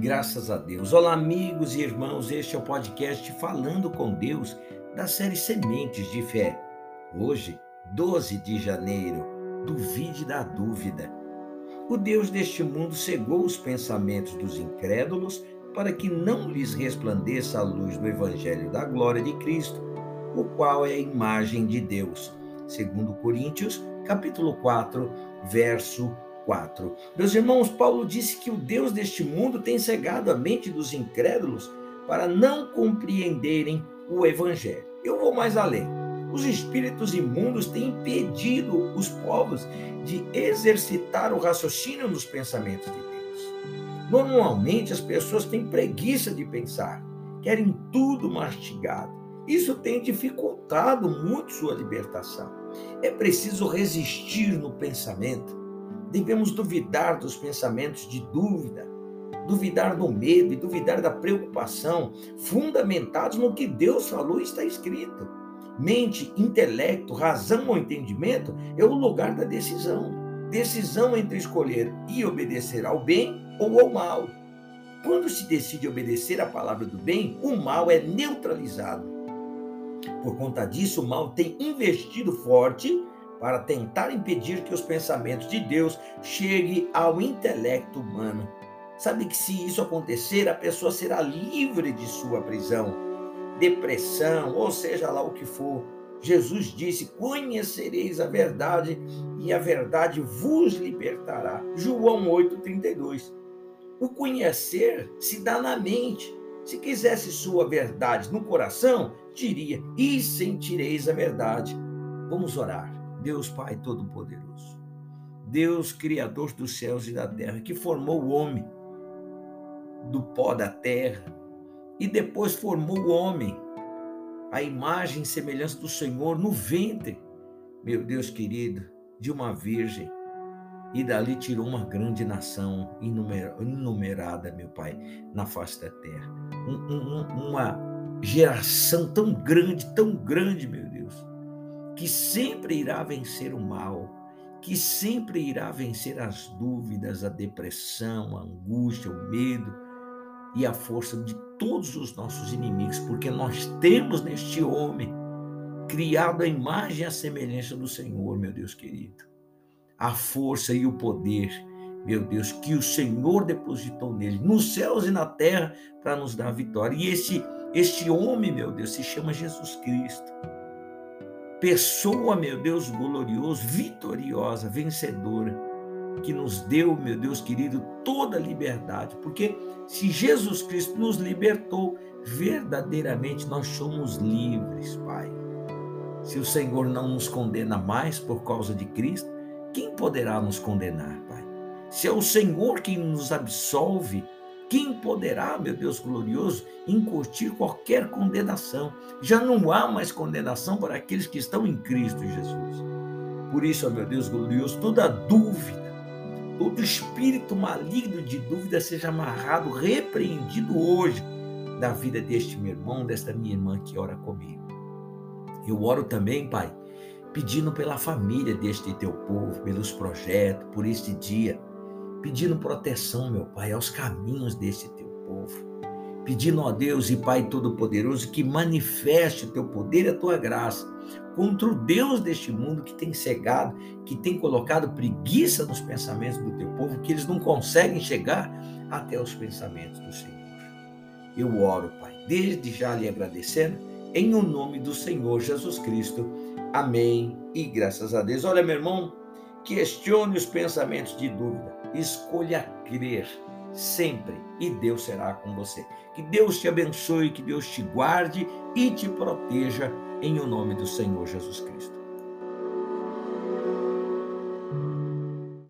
Graças a Deus. Olá, amigos e irmãos. Este é o podcast Falando com Deus da série Sementes de Fé. Hoje, 12 de janeiro, duvide da dúvida. O Deus deste mundo cegou os pensamentos dos incrédulos para que não lhes resplandeça a luz do evangelho da glória de Cristo, o qual é a imagem de Deus. Segundo Coríntios, capítulo 4, verso 4. Meus irmãos, Paulo disse que o Deus deste mundo tem cegado a mente dos incrédulos para não compreenderem o Evangelho. Eu vou mais além. Os espíritos imundos têm impedido os povos de exercitar o raciocínio nos pensamentos de Deus. Normalmente as pessoas têm preguiça de pensar, querem tudo mastigado. Isso tem dificultado muito sua libertação. É preciso resistir no pensamento devemos duvidar dos pensamentos de dúvida, duvidar do medo e duvidar da preocupação, fundamentados no que Deus falou e está escrito. Mente, intelecto, razão ou entendimento é o lugar da decisão. Decisão entre escolher e obedecer ao bem ou ao mal. Quando se decide obedecer à palavra do bem, o mal é neutralizado. Por conta disso, o mal tem investido forte para tentar impedir que os pensamentos de Deus cheguem ao intelecto humano. Sabe que se isso acontecer, a pessoa será livre de sua prisão, depressão, ou seja lá o que for. Jesus disse: Conhecereis a verdade e a verdade vos libertará. João 8,32. O conhecer se dá na mente. Se quisesse sua verdade no coração, diria: E sentireis a verdade. Vamos orar. Deus Pai Todo-Poderoso, Deus Criador dos céus e da terra, que formou o homem do pó da terra e depois formou o homem, a imagem e semelhança do Senhor no ventre, meu Deus querido, de uma virgem. E dali tirou uma grande nação inumerada, meu Pai, na face da terra. Um, um, uma geração tão grande, tão grande, meu Deus que sempre irá vencer o mal, que sempre irá vencer as dúvidas, a depressão, a angústia, o medo e a força de todos os nossos inimigos, porque nós temos neste homem criado a imagem e a semelhança do Senhor, meu Deus querido. A força e o poder, meu Deus, que o Senhor depositou nele, nos céus e na terra, para nos dar vitória. E este, este homem, meu Deus, se chama Jesus Cristo pessoa, meu Deus glorioso, vitoriosa, vencedora, que nos deu, meu Deus querido, toda a liberdade, porque se Jesus Cristo nos libertou, verdadeiramente nós somos livres, Pai. Se o Senhor não nos condena mais por causa de Cristo, quem poderá nos condenar, Pai? Se é o Senhor quem nos absolve, quem poderá, meu Deus glorioso, incutir qualquer condenação? Já não há mais condenação para aqueles que estão em Cristo Jesus. Por isso, meu Deus glorioso, toda dúvida, todo espírito maligno de dúvida seja amarrado, repreendido hoje da vida deste meu irmão, desta minha irmã que ora comigo. Eu oro também, Pai, pedindo pela família deste teu povo, pelos projetos, por este dia pedindo proteção, meu Pai, aos caminhos desse teu povo. Pedindo a Deus e Pai Todo-Poderoso que manifeste o teu poder e a tua graça contra o Deus deste mundo que tem cegado, que tem colocado preguiça nos pensamentos do teu povo, que eles não conseguem chegar até os pensamentos do Senhor. Eu oro, Pai, desde já lhe agradecendo, em o nome do Senhor Jesus Cristo. Amém. E graças a Deus. Olha, meu irmão, Questione os pensamentos de dúvida. Escolha crer sempre e Deus será com você. Que Deus te abençoe, que Deus te guarde e te proteja em o nome do Senhor Jesus Cristo.